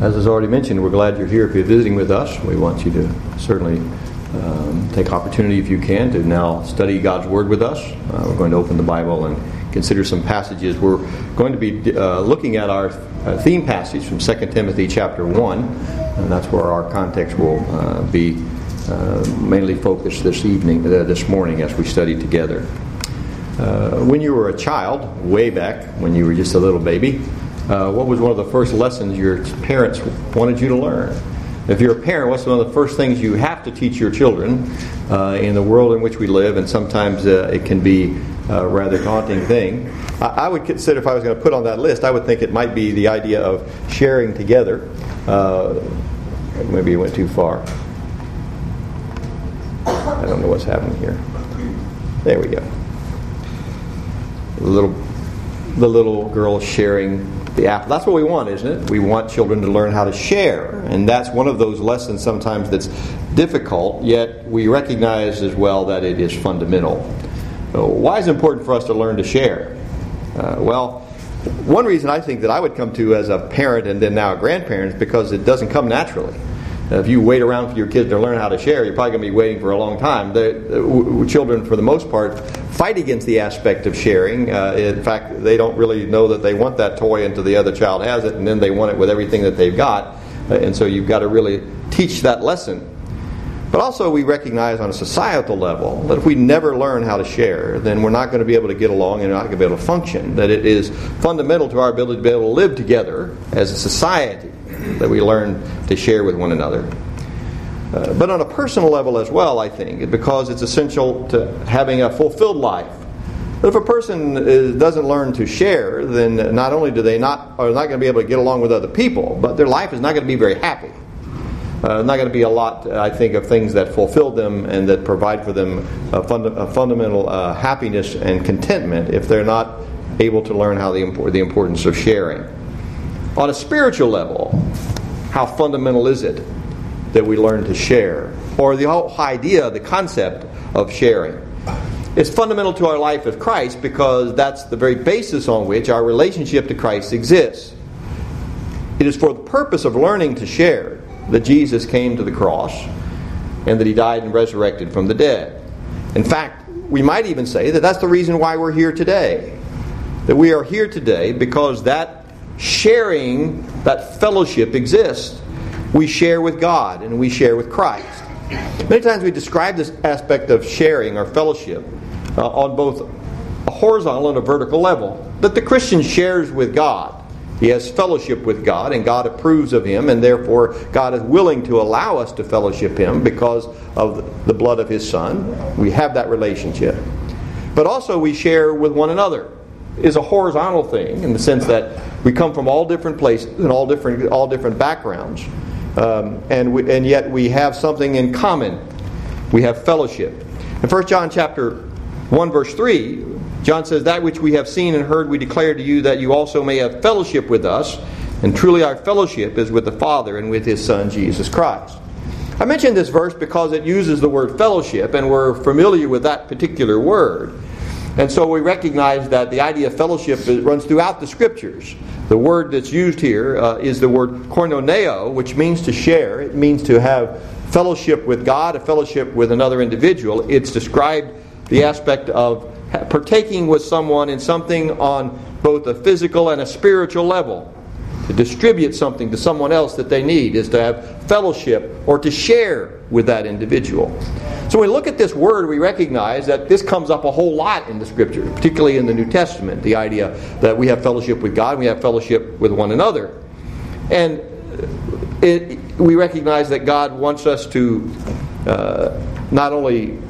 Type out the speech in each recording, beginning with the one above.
As is already mentioned, we're glad you're here. If you're visiting with us, we want you to certainly um, take opportunity, if you can, to now study God's Word with us. Uh, we're going to open the Bible and consider some passages. We're going to be uh, looking at our uh, theme passage from 2 Timothy chapter 1, and that's where our context will uh, be uh, mainly focused this evening, uh, this morning, as we study together. when you were a child, way back when you were just a little baby, uh, what was one of the first lessons your parents wanted you to learn? If you're a parent, what's one of the first things you have to teach your children uh, in the world in which we live? And sometimes uh, it can be a rather daunting thing. I, I, would consider, if I was going to put on that list, I would think it might be the idea of sharing together. Uh, maybe it went too far. I don't know what's happening here. There we go. The little, the little girl sharing the apple. That's what we want, isn't it? We want children to learn how to share. And that's one of those lessons sometimes that's difficult, yet we recognize as well that it is fundamental. So why is it important for us to learn to share? Uh, well, one reason I think that I would come to as a parent and then now a grandparent is because it doesn't come naturally. If you wait around for your kids to learn how to share, you're probably going to be waiting for a long time. The, children, for the most part, fight against the aspect of sharing. Uh, in fact, they don't really know that they want that toy until the other child has it, and then they want it with everything that they've got. Uh, and so you've got to really teach that lesson. But also, we recognize on a societal level that if we never learn how to share, then we're not going to be able to get along and not going to be able to function. That it is fundamental to our ability to be able to live together as a society that we learn to share with one another. Uh, but on a personal level as well, I think, because it's essential to having a fulfilled life. But if a person is, doesn't learn to share, then not only do they not are not going to be able to get along with other people, but their life is not going to be very happy. Uh, not going to be a lot, I think, of things that fulfill them and that provide for them a, a fundamental uh, happiness and contentment if they're not able to learn how the, the importance of sharing. On a spiritual level, how fundamental is it that we learn to share? Or the whole idea, the concept of sharing. It's fundamental to our life of Christ because that's the very basis on which our relationship to Christ exists. It is for the purpose of learning to share that Jesus came to the cross and that he died and resurrected from the dead. In fact, we might even say that that's the reason why we're here today. That we are here today because that sharing, that fellowship exists. We share with God and we share with Christ. Many times we describe this aspect of sharing or fellowship uh, on both a horizontal and a vertical level. That the Christian shares with God. He has fellowship with God, and God approves of him, and therefore God is willing to allow us to fellowship him because of the blood of his Son. We have that relationship. But also we share with one another is a horizontal thing in the sense that we come from all different places and all different all different backgrounds, um, and we, and yet we have something in common. We have fellowship. In 1 John chapter one verse three, John says, "That which we have seen and heard, we declare to you, that you also may have fellowship with us. And truly, our fellowship is with the Father and with His Son Jesus Christ." I mention this verse because it uses the word fellowship, and we're familiar with that particular word. And so we recognize that the idea of fellowship runs throughout the scriptures. The word that's used here uh, is the word koinoneo, which means to share. It means to have fellowship with God, a fellowship with another individual. It's described the aspect of partaking with someone in something on both a physical and a spiritual level. To distribute something to someone else that they need is to have fellowship or to share with that individual. So when we look at this word, we recognize that this comes up a whole lot in the Scripture, particularly in the New Testament. The idea that we have fellowship with God, we have fellowship with one another. And it, we recognize that God wants us to uh, not only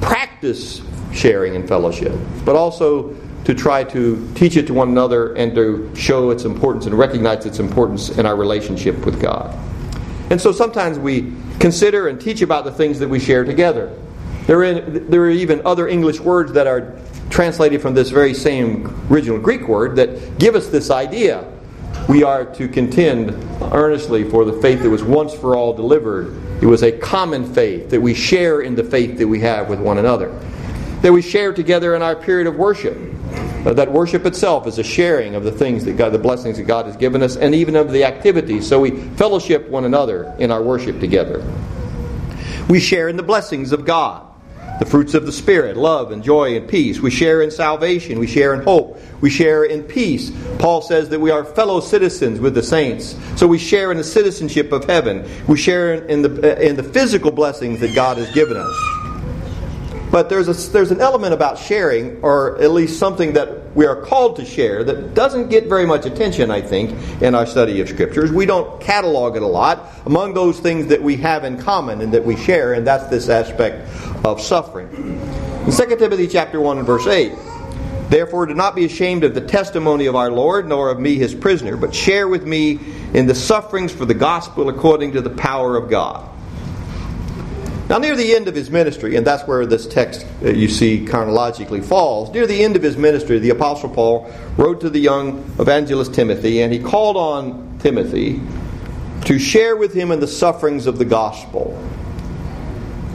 practice sharing and fellowship, but also to try to teach it to one another and to show its importance and recognize its importance in our relationship with God. And so sometimes we consider and teach about the things that we share together. There are, there are even other English words that are translated from this very same original Greek word that give us this idea. We are to contend earnestly for the faith that was once for all delivered. It was a common faith that we share in the faith that we have with one another. That we share together in our period of worship. Uh, that worship itself is a sharing of the things that God, the blessings that God has given us, and even of the activities. So we fellowship one another in our worship together. We share in the blessings of God the fruits of the Spirit love and joy and peace. We share in salvation. We share in hope. We share in peace. Paul says that we are fellow citizens with the saints. So we share in the citizenship of heaven. We share in the, in the physical blessings that God has given us. But there's, a, there's an element about sharing, or at least something that we are called to share, that doesn't get very much attention, I think, in our study of Scriptures. We don't catalog it a lot. Among those things that we have in common and that we share, and that's this aspect of suffering. In 2 Timothy chapter 1 and verse 8, Therefore, do not be ashamed of the testimony of our Lord, nor of me his prisoner, but share with me in the sufferings for the gospel according to the power of God now, near the end of his ministry, and that's where this text uh, you see chronologically falls, near the end of his ministry, the Apostle Paul wrote to the young evangelist Timothy, and he called on Timothy to share with him in the sufferings of the gospel.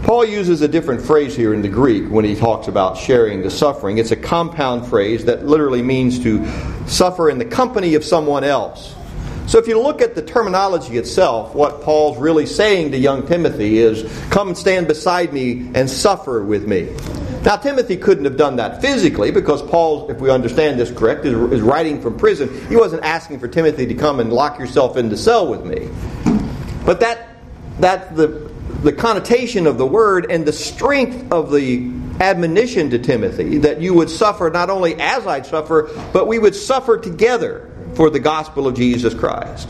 Paul uses a different phrase here in the Greek when he talks about sharing the suffering. It's a compound phrase that literally means to suffer in the company of someone else. So if you look at the terminology itself, what Paul's really saying to young Timothy is, Come and stand beside me and suffer with me. Now, Timothy couldn't have done that physically because Paul, if we understand this correct, is, is writing from prison. He wasn't asking for Timothy to come and lock yourself in the cell with me. But that, that the, the connotation of the word and the strength of the admonition to Timothy that you would suffer not only as I'd suffer, but we would suffer together for the gospel of Jesus Christ.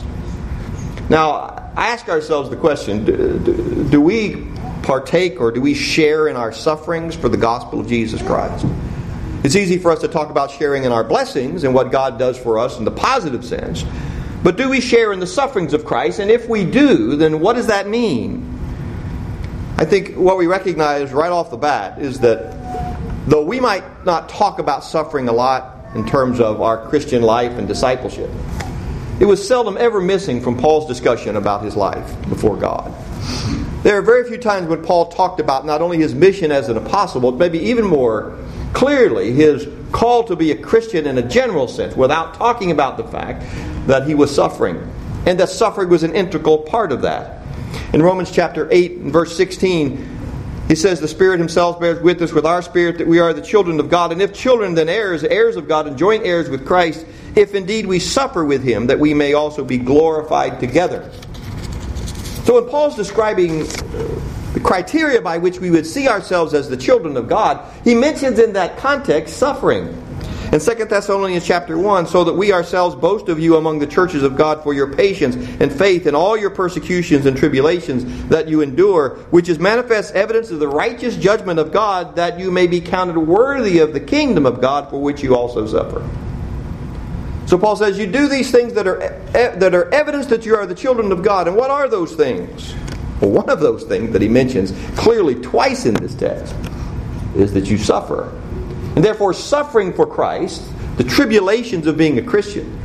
Now, ask ourselves the question do, do, do, we partake or do we share in our sufferings for the gospel of Jesus Christ? It's easy for us to talk about sharing in our blessings and what God does for us in the positive sense, but do we share in the sufferings of Christ? And if we do, then what does that mean? I think what we recognize right off the bat is that though we might not talk about suffering a lot in terms of our Christian life and discipleship. It was seldom ever missing from Paul's discussion about his life before God. There are very few times when Paul talked about not only his mission as an apostle, but maybe even more clearly his call to be a Christian in a general sense, without talking about the fact that he was suffering. And that suffering was an integral part of that. In Romans chapter 8 and verse 16, he says, The Spirit Himself bears witness with our spirit that we are the children of God. And if children, then heirs, heirs of God, and joint heirs with Christ, if indeed we suffer with Him, that we may also be glorified together. So when Paul's describing the criteria by which we would see ourselves as the children of God, he mentions in that context suffering. In 2 Thessalonians chapter 1, so that we ourselves boast of you among the churches of God for your patience and faith in all your persecutions and tribulations that you endure, which is manifest evidence of the righteous judgment of God, that you may be counted worthy of the kingdom of God for which you also suffer. So Paul says, You do these things that are, that are evidence that you are the children of God. And what are those things? Well, one of those things that he mentions clearly twice in this text is that you suffer. And therefore, suffering for Christ, the tribulations of being a Christian,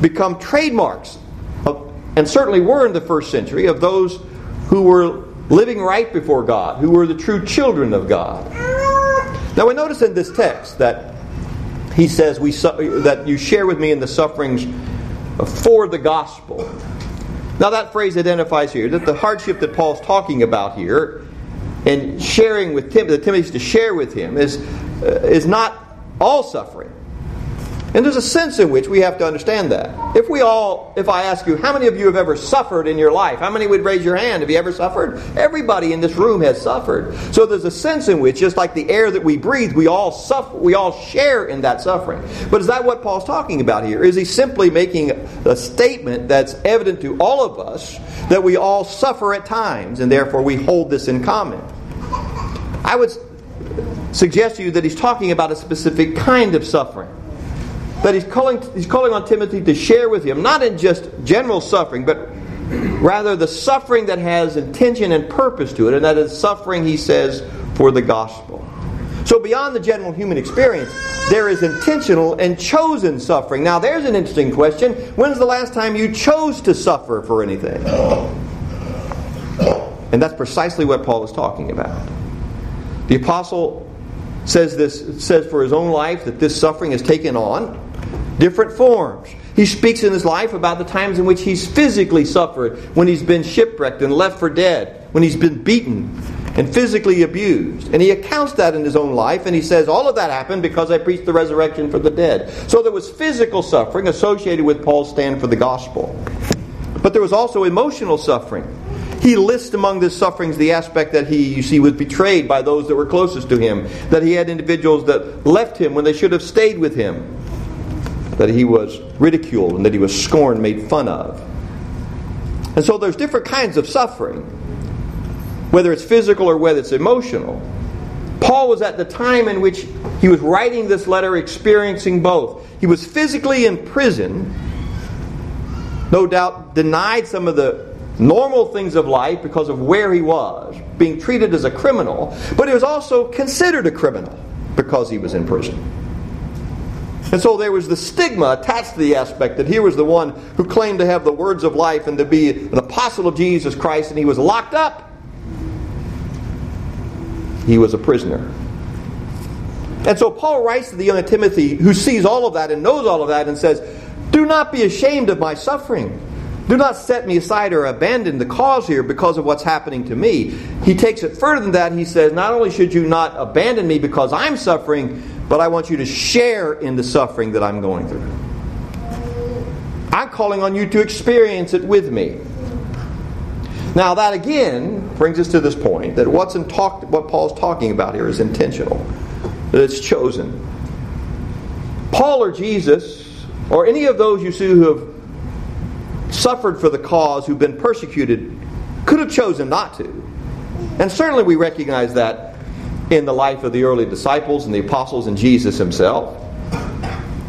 become trademarks, of, and certainly were in the first century, of those who were living right before God, who were the true children of God. Now, we notice in this text that he says we su- that you share with me in the sufferings for the gospel. Now, that phrase identifies here that the hardship that Paul's talking about here and sharing with Tim, that Timothy's to share with him is Uh, is not all suffering. And there's a sense in which we have to understand that. If we all, if I ask you, how many of you have ever suffered in your life? How many would raise your hand? Have you ever suffered? Everybody in this room has suffered. So there's a sense in which, just like the air that we breathe, we all suffer, we all share in that suffering. But is that what Paul's talking about here? Is he simply making a statement that's evident to all of us that we all suffer at times, and therefore we hold this in common? I would suggest to you that he's talking about a specific kind of suffering. That he's calling, he's calling on Timothy to share with him, not in just general suffering, but rather the suffering that has intention and purpose to it, and that is suffering, he says, for the gospel. So, beyond the general human experience, there is intentional and chosen suffering. Now, there's an interesting question. When's the last time you chose to suffer for anything? And that's precisely what Paul is talking about. The apostle says this says for his own life that this suffering has taken on different forms. He speaks in his life about the times in which he's physically suffered, when he's been shipwrecked and left for dead, when he's been beaten and physically abused. And he accounts that in his own life, and he says, All of that happened because I preached the resurrection for the dead. So there was physical suffering associated with Paul's stand for the gospel. But there was also emotional suffering. He lists among the sufferings the aspect that he, you see, was betrayed by those that were closest to him, that he had individuals that left him when they should have stayed with him, that he was ridiculed and that he was scorned, made fun of. And so there's different kinds of suffering, whether it's physical or whether it's emotional. Paul was at the time in which he was writing this letter experiencing both. He was physically in prison, no doubt denied some of the normal things of life because of where he was, being treated as a criminal, but he was also considered a criminal because he was in prison. And so there was the stigma attached to the aspect that here was the one who claimed to have the words of life and to be an apostle of Jesus Christ, and he was locked up. He was a prisoner. And so Paul writes to the young Timothy, who sees all of that and knows all of that, and says, Do not be ashamed of my suffering. Do not set me aside or abandon the cause here because of what's happening to me. He takes it further than that. He says, Not only should you not abandon me because I'm suffering, but I want you to share in the suffering that I'm going through. I'm calling on you to experience it with me. Now, that again brings us to this point that what's in talk, what Paul's talking about here is intentional, that it's chosen. Paul or Jesus, or any of those you see who have suffered for the cause, who've been persecuted, could have chosen not to. And certainly we recognize that in the life of the early disciples and the apostles and Jesus himself.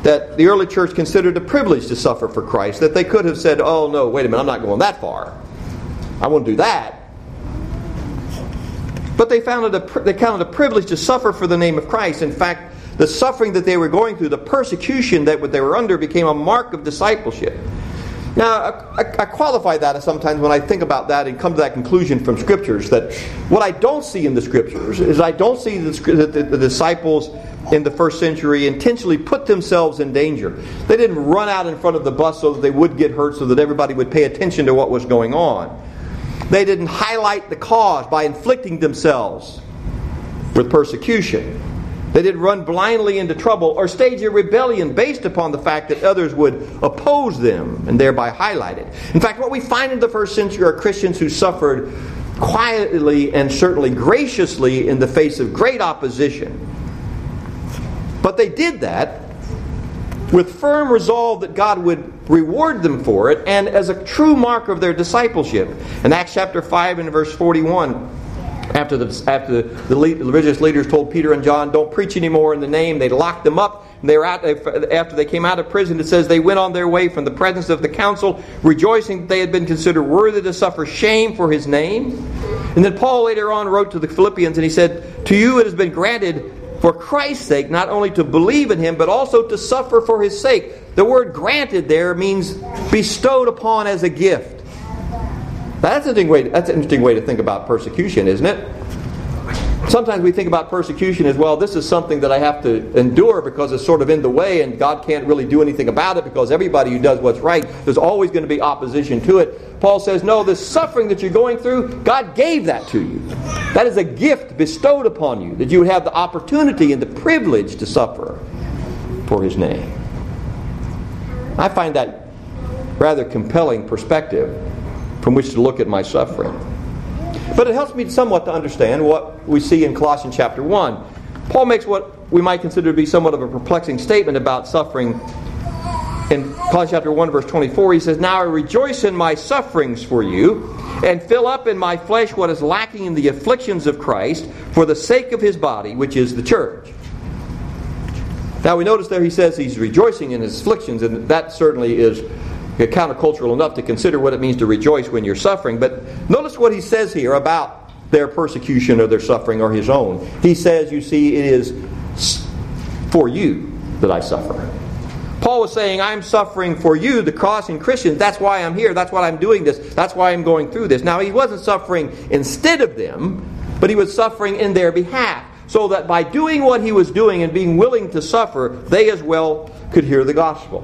That the early church considered a privilege to suffer for Christ, that they could have said, Oh, no, wait a minute, I'm not going that far. I won't do that. But they found it a, they counted a privilege to suffer for the name of Christ. In fact, the suffering that they were going through, the persecution that they were under, became a mark of discipleship. Now, I, I, qualify that sometimes when I think about that and come to that conclusion from scriptures that what I don't see in the scriptures is I don't see the, the, the disciples in the first century intentionally put themselves in danger. They didn't run out in front of the bus so that they would get hurt, so that everybody would pay attention to what was going on. They didn't highlight the cause by inflicting themselves with persecution. They didn't run blindly into trouble or stage a rebellion based upon the fact that others would oppose them and thereby highlight it. In fact, what we find in the first century are Christians who suffered quietly and certainly graciously in the face of great opposition. But they did that with firm resolve that God would reward them for it and as a true mark of their discipleship. In Acts chapter 5 and verse 41, after the, after the, religious leaders told Peter and John, don't preach anymore in the name, they locked them up. And they were out, after they came out of prison, it says they went on their way from the presence of the council, rejoicing that they had been considered worthy to suffer shame for his name. And then Paul later on wrote to the Philippians and he said, To you it has been granted for Christ's sake not only to believe in him, but also to suffer for his sake. The word granted there means bestowed upon as a gift. That's an interesting way. That's an interesting way to think about persecution, isn't it? Sometimes we think about persecution as well. This is something that I have to endure because it's sort of in the way, and God can't really do anything about it because everybody who does what's right, there's always going to be opposition to it. Paul says, No, this suffering that you're going through, God gave that to you. That is a gift bestowed upon you, that you would have the opportunity and the privilege to suffer for His name. I find that rather compelling perspective from which to look at my suffering. But it helps me somewhat to understand what we see in Colossians chapter 1. Paul makes what we might consider to be somewhat of a perplexing statement about suffering. In Colossians chapter 1, verse 24, he says, Now I rejoice in my sufferings for you, and fill up in my flesh what is lacking in the afflictions of Christ for the sake of his body, which is the church. Now we notice there he says he's rejoicing in his afflictions, and that certainly is countercultural enough to consider what it means to rejoice when you're suffering. But notice what he says here about their persecution or their suffering or his own. He says, you see, it is for you that I suffer. Paul was saying, I'm suffering for you, the Colossian Christians. That's why I'm here. That's why I'm doing this. That's why I'm going through this. Now, he wasn't suffering instead of them, but he was suffering in their behalf so that by doing what he was doing and being willing to suffer, they as well could hear the gospel.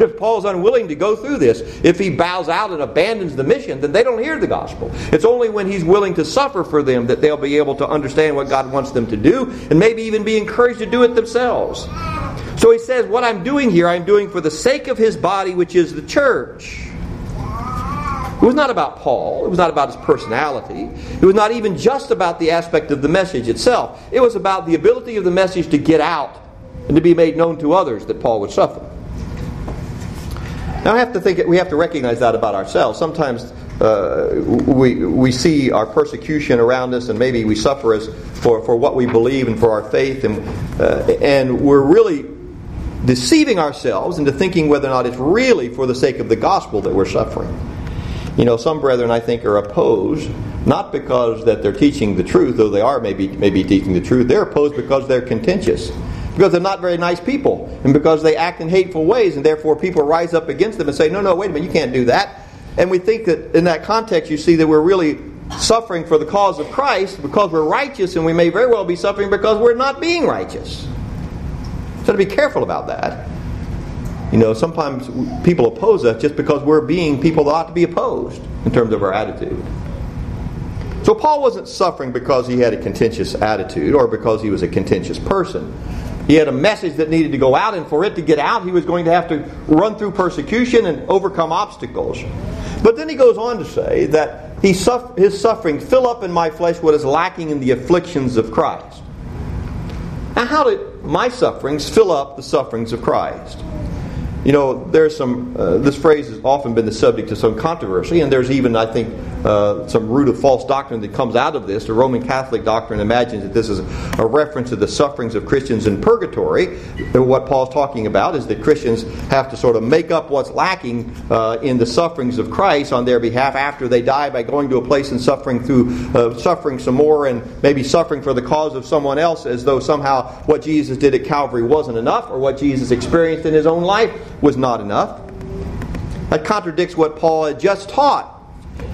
if Paul's unwilling to go through this, if he bows out and abandons the mission, then they don't hear the gospel. It's only when he's willing to suffer for them that they'll be able to understand what God wants them to do and maybe even be encouraged to do it themselves. So he says, What I'm doing here, I'm doing for the sake of his body, which is the church. It was not about Paul. It was not about his personality. It was not even just about the aspect of the message itself. It was about the ability of the message to get out and to be made known to others that Paul would suffer. Now, I have to think we have to recognize that about ourselves. Sometimes uh, we, we see our persecution around us, and maybe we suffer as for, for what we believe and for our faith, and, uh, and we're really deceiving ourselves into thinking whether or not it's really for the sake of the gospel that we're suffering. You know, some brethren I think are opposed not because that they're teaching the truth, though they are maybe maybe teaching the truth. They're opposed because they're contentious because they're not very nice people and because they act in hateful ways, and therefore people rise up against them and say, No, no, wait a minute, you can't do that. And we think that in that context, you see that we're really suffering for the cause of Christ because we're righteous, and we may very well be suffering because we're not being righteous. So to be careful about that. You know, sometimes people oppose us just because we're being people that ought to be opposed in terms of our attitude. So Paul wasn't suffering because he had a contentious attitude or because he was a contentious person. He had a message that needed to go out, and for it to get out, he was going to have to run through persecution and overcome obstacles. But then he goes on to say that he his suffering fill up in my flesh what is lacking in the afflictions of Christ. Now, how did my sufferings fill up the sufferings of Christ? You know, there's some, uh, this phrase has often been the subject of some controversy, and there's even, I think, uh, some root of false doctrine that comes out of this. The Roman Catholic doctrine imagines that this is a reference to the sufferings of Christians in purgatory. And what Paul's talking about is that Christians have to sort of make up what's lacking uh, in the sufferings of Christ on their behalf after they die by going to a place and suffering through, uh, suffering some more and maybe suffering for the cause of someone else as though somehow what Jesus did at Calvary wasn't enough or what Jesus experienced in his own life was not enough. That contradicts what Paul had just taught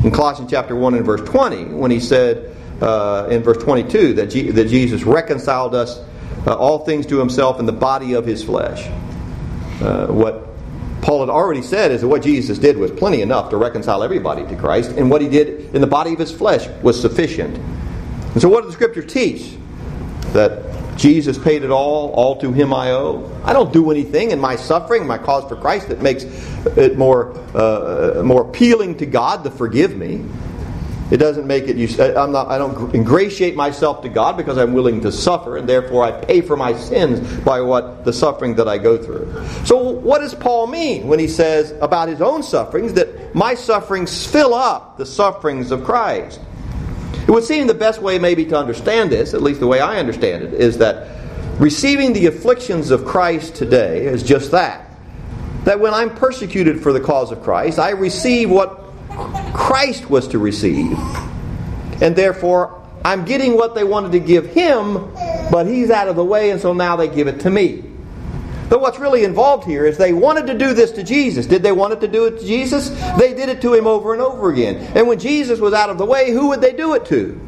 in Colossians chapter 1 and verse 20 when he said uh, in verse 22 that, that Jesus reconciled us uh, all things to himself in the body of his flesh. Uh, what Paul had already said is that what Jesus did was plenty enough to reconcile everybody to Christ, and what he did in the body of his flesh was sufficient. And so, what does the scripture teach? That Jesus paid it all, all to him I owe. I don't do anything in my suffering, my cause for Christ, that makes it more, uh, more appealing to God to forgive me. It doesn't make it. I'm not. I don't ingratiate myself to God because I'm willing to suffer, and therefore I pay for my sins by what the suffering that I go through. So, what does Paul mean when he says about his own sufferings that my sufferings fill up the sufferings of Christ? It would seem the best way, maybe, to understand this, at least the way I understand it, is that receiving the afflictions of Christ today is just that. That when I'm persecuted for the cause of Christ, I receive what Christ was to receive. And therefore, I'm getting what they wanted to give him, but he's out of the way, and so now they give it to me. But what's really involved here is they wanted to do this to Jesus. Did they want to do it to Jesus? They did it to him over and over again. And when Jesus was out of the way, who would they do it to?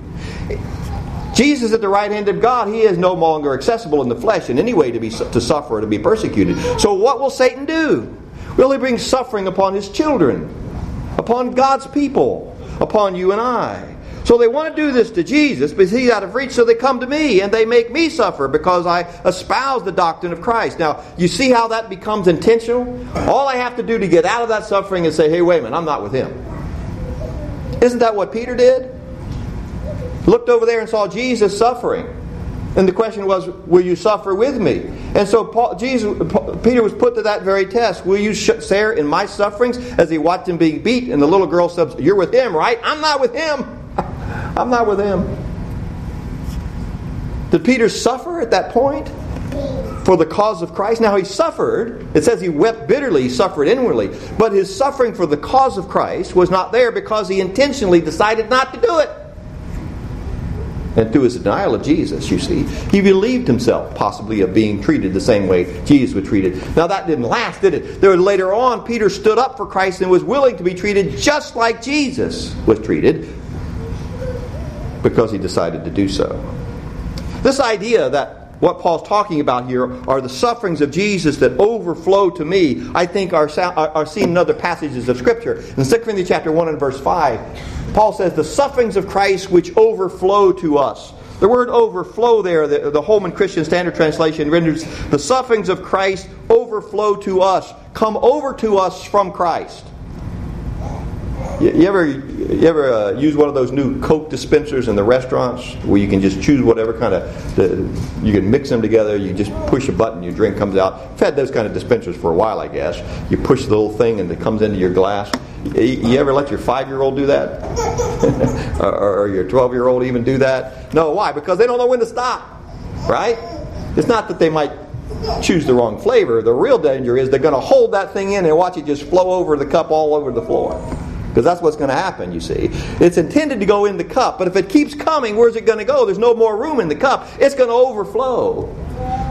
Jesus at the right hand of God, he is no longer accessible in the flesh in any way to be to suffer or to be persecuted. So what will Satan do? Will he bring suffering upon his children, upon God's people, upon you and I? So they want to do this to Jesus, but he's out of reach, so they come to me and they make me suffer because I espouse the doctrine of Christ. Now, you see how that becomes intentional? All I have to do to get out of that suffering is say, hey, wait a minute, I'm not with him. Isn't that what Peter did? Looked over there and saw Jesus suffering. And the question was, will you suffer with me? And so Paul, Jesus, Peter was put to that very test. Will you share in my sufferings? As he watched him being beat, and the little girl said, You're with him, right? I'm not with him. I'm not with him. Did Peter suffer at that point for the cause of Christ? Now he suffered. It says he wept bitterly, he suffered inwardly. But his suffering for the cause of Christ was not there because he intentionally decided not to do it. And through his denial of Jesus, you see, he relieved himself possibly of being treated the same way Jesus was treated. Now that didn't last, did it? There later on, Peter stood up for Christ and was willing to be treated just like Jesus was treated because he decided to do so. This idea that what Paul's talking about here are the sufferings of Jesus that overflow to me, I think are, are seen in other passages of Scripture. In 2 Corinthians chapter 1 and verse 5, Paul says, The sufferings of Christ which overflow to us. The word overflow there, the, the Holman Christian Standard Translation renders the sufferings of Christ overflow to us, come over to us from Christ. You, you ever, you ever uh, use one of those new Coke dispensers in the restaurants where you can just choose whatever kind of, the, you can mix them together, you just push a button, your drink comes out. I've had those kind of dispensers for a while, I guess. You push the little thing and it comes into your glass. You ever let your five year old do that? or, or your 12 year old even do that? No, why? Because they don't know when to stop, right? It's not that they might choose the wrong flavor. The real danger is they're going to hold that thing in and watch it just flow over the cup all over the floor. Because that's what's going to happen, you see. It's intended to go in the cup, but if it keeps coming, where's it going to go? There's no more room in the cup. It's going to overflow.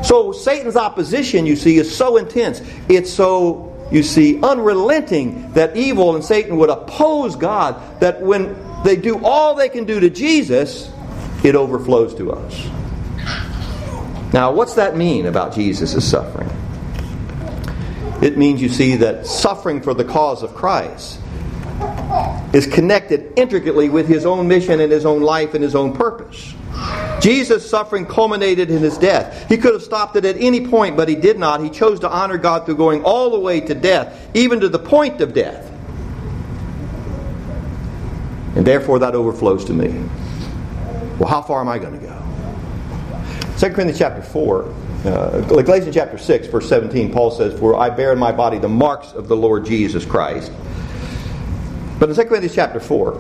So Satan's opposition, you see, is so intense. It's so you see, unrelenting that evil and Satan would oppose God, that when they do all they can do to Jesus, it overflows to us. Now, what's that mean about Jesus' suffering? It means, you see, that suffering for the cause of Christ is connected intricately with his own mission and his own life and his own purpose. Jesus' suffering culminated in his death. He could have stopped it at any point, but he did not. He chose to honor God through going all the way to death, even to the point of death. And therefore, that overflows to me. Well, how far am I going to go? 2 Corinthians chapter 4, uh, Galatians chapter 6, verse 17, Paul says, For I bear in my body the marks of the Lord Jesus Christ. But in 2 Corinthians chapter 4,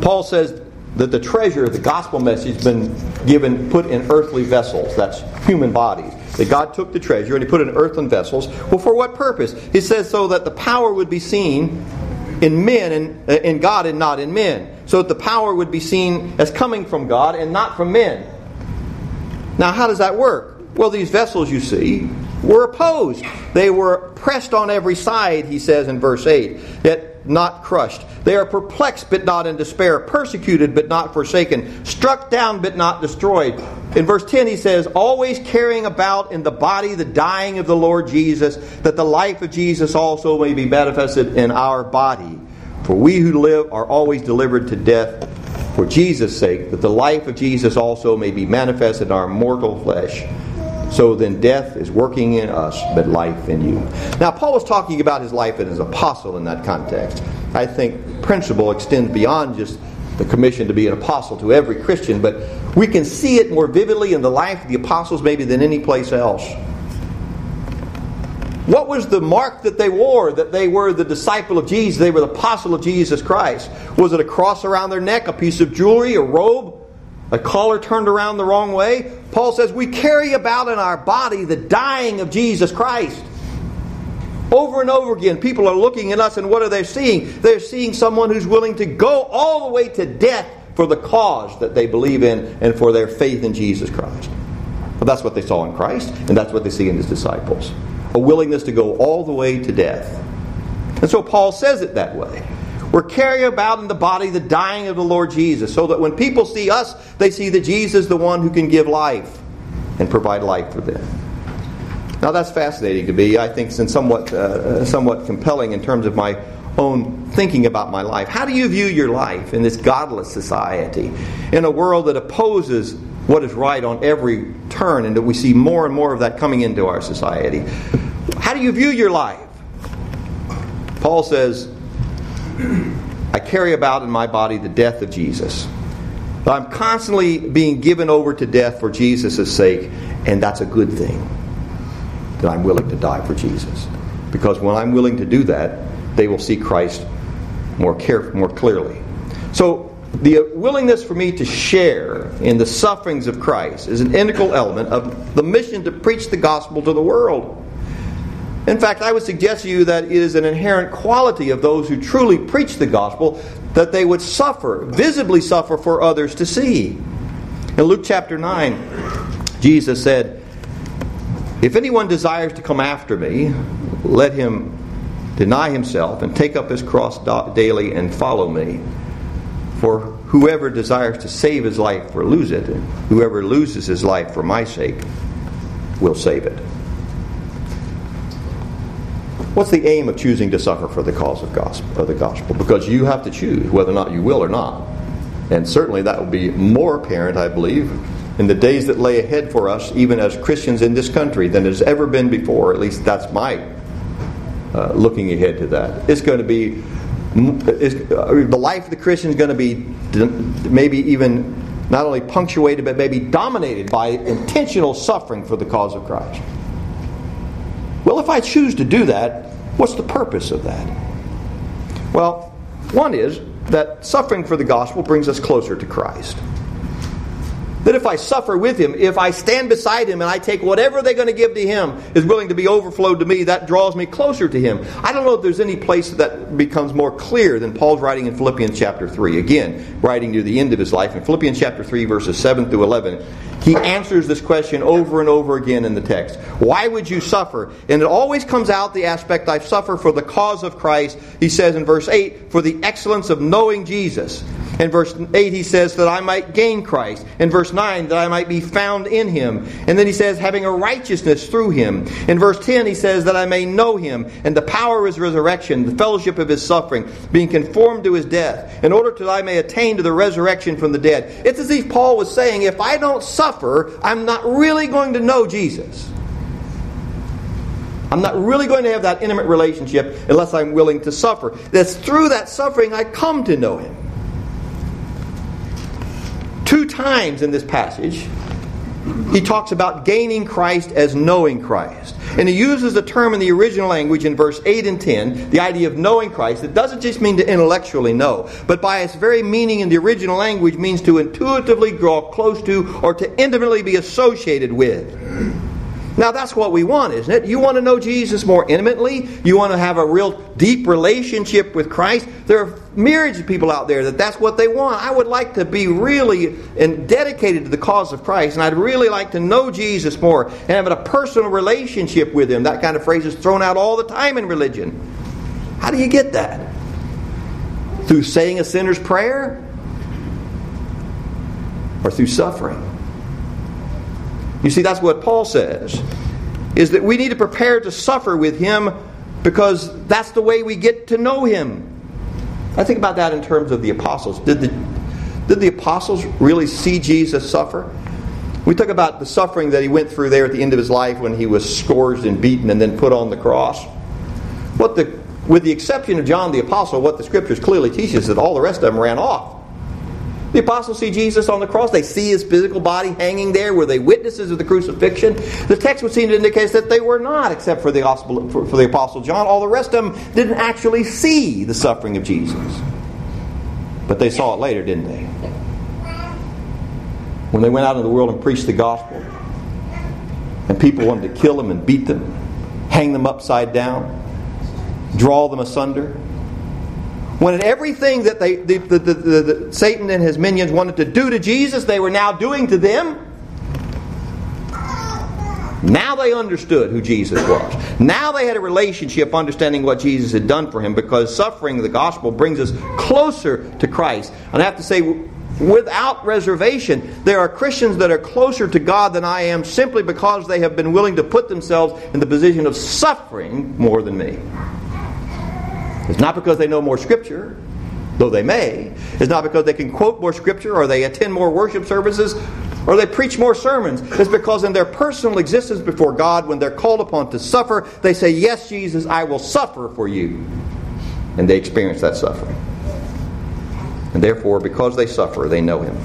Paul says, that the treasure, the gospel message, has been given, put in earthly vessels. That's human bodies. That God took the treasure and He put it in earthen vessels. Well, for what purpose? He says so that the power would be seen in men and uh, in God and not in men. So that the power would be seen as coming from God and not from men. Now, how does that work? Well, these vessels you see were opposed. They were pressed on every side, he says in verse 8, yet not crushed. They are perplexed but not in despair, persecuted but not forsaken, struck down but not destroyed. In verse 10, he says, Always carrying about in the body the dying of the Lord Jesus, that the life of Jesus also may be manifested in our body. For we who live are always delivered to death for Jesus' sake, that the life of Jesus also may be manifested in our mortal flesh. So then death is working in us, but life in you. Now, Paul was talking about his life as an apostle in that context. I think principle extends beyond just the commission to be an apostle to every Christian, but we can see it more vividly in the life of the apostles maybe than any place else. What was the mark that they wore that they were the disciple of Jesus? They were the apostle of Jesus Christ. Was it a cross around their neck, a piece of jewelry, a robe? A collar turned around the wrong way. Paul says we carry about in our body the dying of Jesus Christ. Over and over again, people are looking at us, and what are they seeing? They're seeing someone who's willing to go all the way to death for the cause that they believe in and for their faith in Jesus Christ. But that's what they saw in Christ, and that's what they see in his disciples a willingness to go all the way to death. And so Paul says it that way. We're carrying about in the body the dying of the Lord Jesus, so that when people see us, they see that Jesus is the one who can give life and provide life for them. Now that's fascinating to me. I think and somewhat uh, somewhat compelling in terms of my own thinking about my life. How do you view your life in this godless society, in a world that opposes what is right on every turn, and that we see more and more of that coming into our society? How do you view your life? Paul says, I carry about in my body the death of Jesus. But I'm constantly being given over to death for Jesus' sake, and that's a good thing that I'm willing to die for Jesus. Because when I'm willing to do that, they will see Christ more, care, more clearly. So, the willingness for me to share in the sufferings of Christ is an integral element of the mission to preach the gospel to the world. In fact, I would suggest to you that it is an inherent quality of those who truly preach the gospel that they would suffer, visibly suffer for others to see. In Luke chapter 9, Jesus said, If anyone desires to come after me, let him deny himself and take up his cross daily and follow me. For whoever desires to save his life will lose it, and whoever loses his life for my sake will save it. What's the aim of choosing to suffer for the cause of, gospel, of the gospel? Because you have to choose whether or not you will or not. And certainly that will be more apparent, I believe, in the days that lay ahead for us, even as Christians in this country, than has ever been before. At least that's my uh, looking ahead to that. It's going to be is, uh, the life of the Christian is going to be maybe even not only punctuated but maybe dominated by intentional suffering for the cause of Christ. Well, if I choose to do that, what's the purpose of that? Well, one is that suffering for the gospel brings us closer to Christ. That if I suffer with him, if I stand beside him and I take whatever they're going to give to him is willing to be overflowed to me, that draws me closer to him. I don't know if there's any place that becomes more clear than Paul's writing in Philippians chapter 3. Again, writing near the end of his life. In Philippians chapter 3, verses 7 through 11, he answers this question over and over again in the text. Why would you suffer? And it always comes out the aspect I suffer for the cause of Christ. He says in verse 8, for the excellence of knowing Jesus. In verse 8, he says that I might gain Christ. In verse 9, that I might be found in him. And then he says, having a righteousness through him. In verse 10, he says, that I may know him and the power of his resurrection, the fellowship of his suffering, being conformed to his death, in order that I may attain to the resurrection from the dead. It's as if Paul was saying, if I don't suffer, I'm not really going to know Jesus. I'm not really going to have that intimate relationship unless I'm willing to suffer. That's through that suffering I come to know him. Times in this passage, he talks about gaining Christ as knowing Christ. And he uses the term in the original language in verse 8 and 10, the idea of knowing Christ. It doesn't just mean to intellectually know, but by its very meaning in the original language means to intuitively draw close to or to intimately be associated with. Now, that's what we want, isn't it? You want to know Jesus more intimately. You want to have a real deep relationship with Christ. There are myriads of people out there that that's what they want. I would like to be really and dedicated to the cause of Christ, and I'd really like to know Jesus more and have a personal relationship with Him. That kind of phrase is thrown out all the time in religion. How do you get that? Through saying a sinner's prayer? Or through suffering? You see, that's what Paul says, is that we need to prepare to suffer with him because that's the way we get to know him. I think about that in terms of the apostles. Did the, did the apostles really see Jesus suffer? We talk about the suffering that he went through there at the end of his life when he was scourged and beaten and then put on the cross. What the, with the exception of John the Apostle, what the scriptures clearly teaches is that all the rest of them ran off. The apostles see Jesus on the cross. They see his physical body hanging there. Were they witnesses of the crucifixion? The text would seem to indicate that they were not, except for the, gospel, for, for the apostle John. All the rest of them didn't actually see the suffering of Jesus. But they saw it later, didn't they? When they went out into the world and preached the gospel, and people wanted to kill them and beat them, hang them upside down, draw them asunder, when everything that they, the, the, the, Satan and his minions wanted to do to Jesus, they were now doing to them. Now they understood who Jesus was. Now they had a relationship understanding what Jesus had done for him because suffering the gospel brings us closer to Christ. And I have to say, without reservation, there are Christians that are closer to God than I am simply because they have been willing to put themselves in the position of suffering more than me. It's not because they know more Scripture, though they may. It's not because they can quote more Scripture or they attend more worship services or they preach more sermons. It's because in their personal existence before God, when they're called upon to suffer, they say, Yes, Jesus, I will suffer for you. And they experience that suffering. And therefore, because they suffer, they know Him.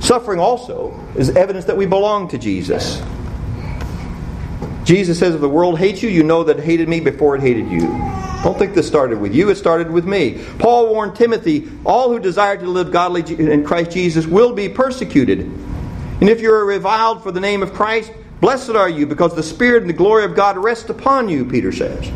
Suffering also is evidence that we belong to Jesus. Jesus says, If the world hates you, you know that it hated me before it hated you. Don't think this started with you, it started with me. Paul warned Timothy all who desire to live godly in Christ Jesus will be persecuted. And if you are reviled for the name of Christ, blessed are you, because the Spirit and the glory of God rest upon you, Peter says.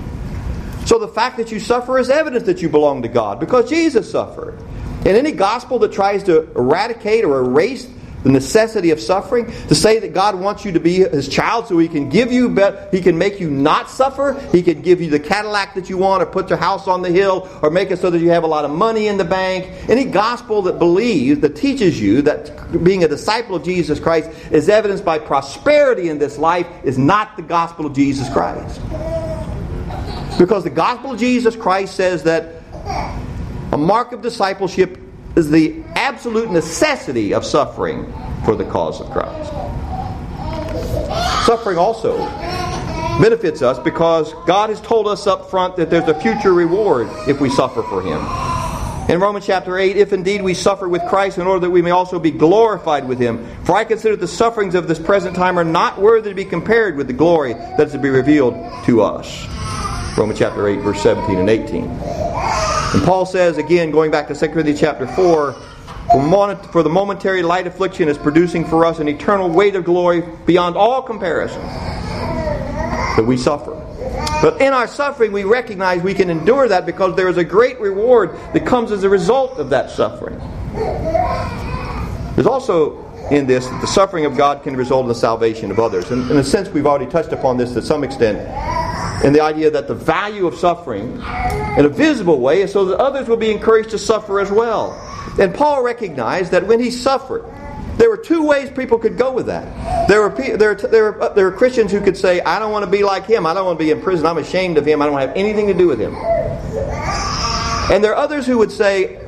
So the fact that you suffer is evidence that you belong to God, because Jesus suffered. And any gospel that tries to eradicate or erase the necessity of suffering, to say that God wants you to be his child so he can give you but he can make you not suffer, he can give you the Cadillac that you want or put your house on the hill or make it so that you have a lot of money in the bank. Any gospel that believes that teaches you that being a disciple of Jesus Christ is evidenced by prosperity in this life is not the gospel of Jesus Christ. Because the gospel of Jesus Christ says that a mark of discipleship is the absolute necessity of suffering for the cause of Christ. Suffering also benefits us because God has told us up front that there's a future reward if we suffer for Him. In Romans chapter 8, if indeed we suffer with Christ in order that we may also be glorified with Him. For I consider the sufferings of this present time are not worthy to be compared with the glory that is to be revealed to us. Romans chapter 8, verse 17 and 18. And Paul says, again, going back to 2 Corinthians chapter 4, for the momentary light affliction is producing for us an eternal weight of glory beyond all comparison that we suffer. But in our suffering, we recognize we can endure that because there is a great reward that comes as a result of that suffering. There's also in this that the suffering of God can result in the salvation of others. And in a sense, we've already touched upon this to some extent in the idea that the value of suffering in a visible way is so that others will be encouraged to suffer as well. And Paul recognized that when he suffered, there were two ways people could go with that. There were, there, there, were, uh, there were Christians who could say, I don't want to be like him. I don't want to be in prison. I'm ashamed of him. I don't have anything to do with him. And there are others who would say,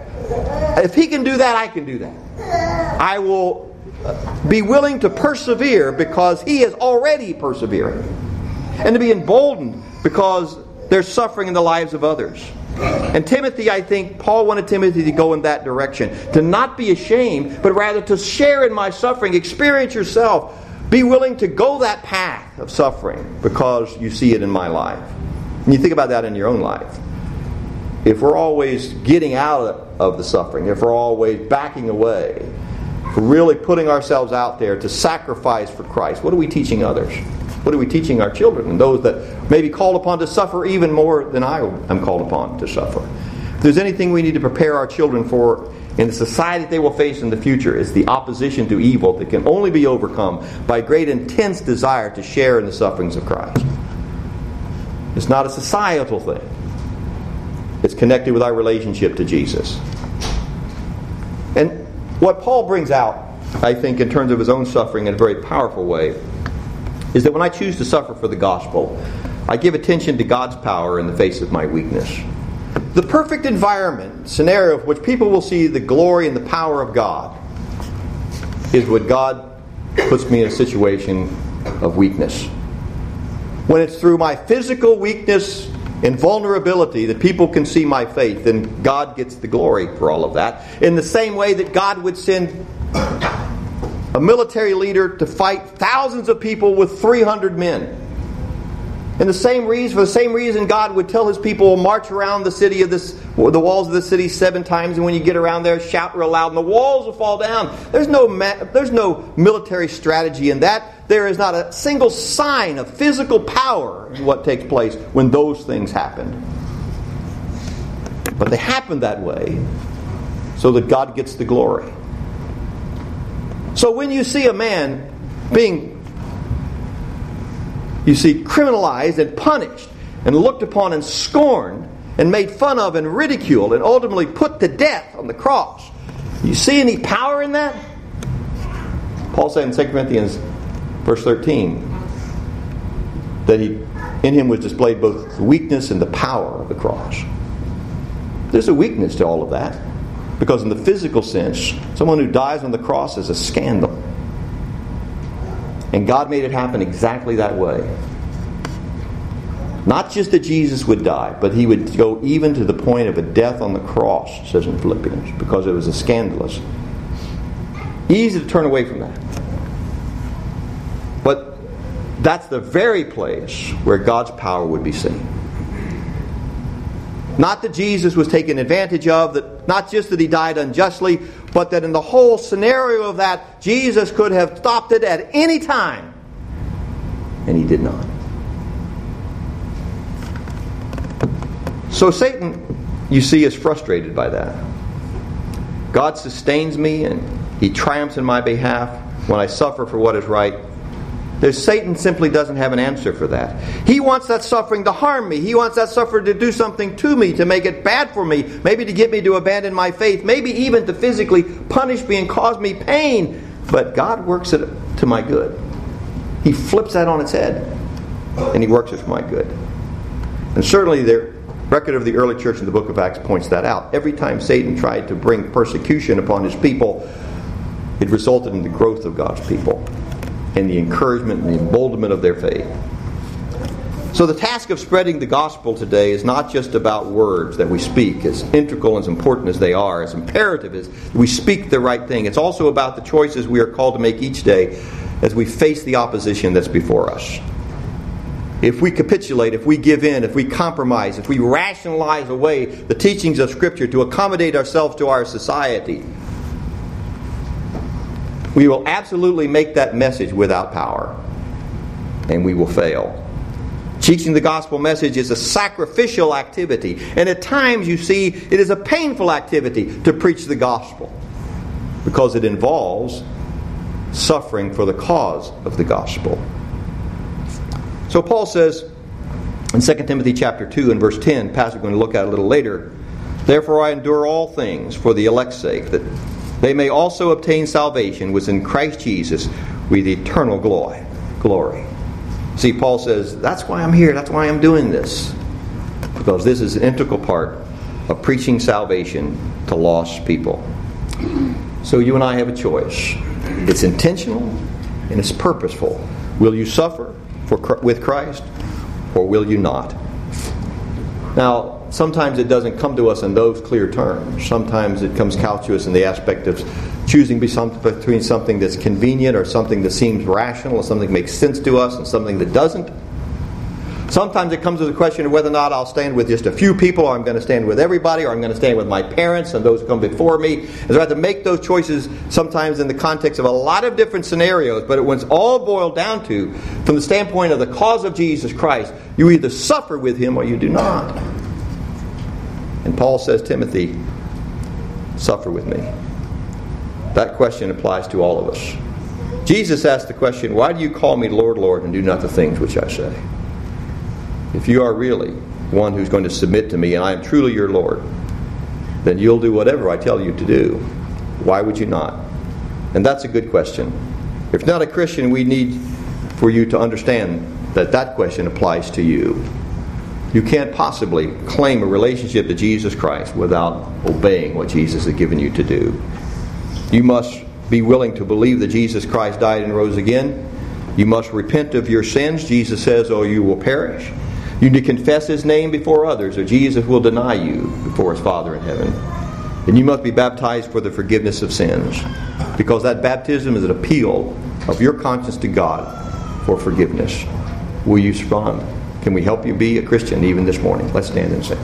if he can do that, I can do that. I will uh, be willing to persevere because he is already persevering and to be emboldened because there's suffering in the lives of others. And Timothy, I think, Paul wanted Timothy to go in that direction. To not be ashamed, but rather to share in my suffering, experience yourself. Be willing to go that path of suffering because you see it in my life. And you think about that in your own life. If we're always getting out of the suffering, if we're always backing away, really putting ourselves out there to sacrifice for Christ, what are we teaching others? What are we teaching our children and those that may be called upon to suffer even more than I am called upon to suffer? If there's anything we need to prepare our children for in the society that they will face in the future is the opposition to evil that can only be overcome by great intense desire to share in the sufferings of Christ. It's not a societal thing. It's connected with our relationship to Jesus. And what Paul brings out, I think, in terms of his own suffering in a very powerful way, is that when I choose to suffer for the gospel, I give attention to God's power in the face of my weakness. The perfect environment, scenario of which people will see the glory and the power of God, is when God puts me in a situation of weakness. When it's through my physical weakness and vulnerability that people can see my faith, then God gets the glory for all of that. In the same way that God would send a military leader to fight thousands of people with 300 men. And the same reason, for the same reason, God would tell His people, march around the city of this, the walls of the city seven times, and when you get around there, shout real loud, and the walls will fall down. There's no, there's no military strategy in that. There is not a single sign of physical power in what takes place when those things happen. But they happen that way so that God gets the glory. So when you see a man being, you see, criminalized and punished and looked upon and scorned and made fun of and ridiculed and ultimately put to death on the cross, you see any power in that? Paul said in 2 Corinthians verse 13 that he in him was displayed both the weakness and the power of the cross. There's a weakness to all of that. Because, in the physical sense, someone who dies on the cross is a scandal. And God made it happen exactly that way. Not just that Jesus would die, but he would go even to the point of a death on the cross, says in Philippians, because it was a scandalous. Easy to turn away from that. But that's the very place where God's power would be seen. Not that Jesus was taken advantage of, that not just that he died unjustly, but that in the whole scenario of that, Jesus could have stopped it at any time. And he did not. So Satan, you see, is frustrated by that. God sustains me and He triumphs in my behalf when I suffer for what is right. Satan simply doesn't have an answer for that. He wants that suffering to harm me. He wants that suffering to do something to me, to make it bad for me, maybe to get me to abandon my faith, maybe even to physically punish me and cause me pain. But God works it to my good. He flips that on its head, and He works it for my good. And certainly, the record of the early church in the book of Acts points that out. Every time Satan tried to bring persecution upon his people, it resulted in the growth of God's people and the encouragement and the emboldenment of their faith. So, the task of spreading the gospel today is not just about words that we speak, as integral and as important as they are, as imperative as we speak the right thing. It's also about the choices we are called to make each day as we face the opposition that's before us. If we capitulate, if we give in, if we compromise, if we rationalize away the teachings of Scripture to accommodate ourselves to our society, we will absolutely make that message without power, and we will fail. Teaching the gospel message is a sacrificial activity, and at times you see it is a painful activity to preach the gospel because it involves suffering for the cause of the gospel. So Paul says in 2 Timothy chapter 2 and verse 10, passage we're going to look at a little later, Therefore I endure all things for the elect's sake, that they may also obtain salvation which in Christ Jesus with eternal glory. Glory. See, Paul says, that's why I'm here, that's why I'm doing this. Because this is an integral part of preaching salvation to lost people. So you and I have a choice. It's intentional and it's purposeful. Will you suffer for, with Christ or will you not? Now, sometimes it doesn't come to us in those clear terms. Sometimes it comes couched in the aspect of choosing between something that's convenient or something that seems rational or something that makes sense to us and something that doesn't. Sometimes it comes to the question of whether or not I'll stand with just a few people, or I'm going to stand with everybody, or I'm going to stand with my parents and those who come before me. And so I have to make those choices sometimes in the context of a lot of different scenarios, but it was all boiled down to, from the standpoint of the cause of Jesus Christ, you either suffer with him or you do not. And Paul says, Timothy, suffer with me. That question applies to all of us. Jesus asked the question, Why do you call me Lord, Lord, and do not the things which I say? If you are really one who's going to submit to me, and I am truly your Lord, then you'll do whatever I tell you to do. Why would you not? And that's a good question. If not a Christian, we need for you to understand that that question applies to you. You can't possibly claim a relationship to Jesus Christ without obeying what Jesus has given you to do. You must be willing to believe that Jesus Christ died and rose again. You must repent of your sins. Jesus says, or you will perish. You need to confess his name before others, or Jesus will deny you before his Father in heaven. And you must be baptized for the forgiveness of sins, because that baptism is an appeal of your conscience to God for forgiveness. Will you respond? Can we help you be a Christian even this morning? Let's stand and sing.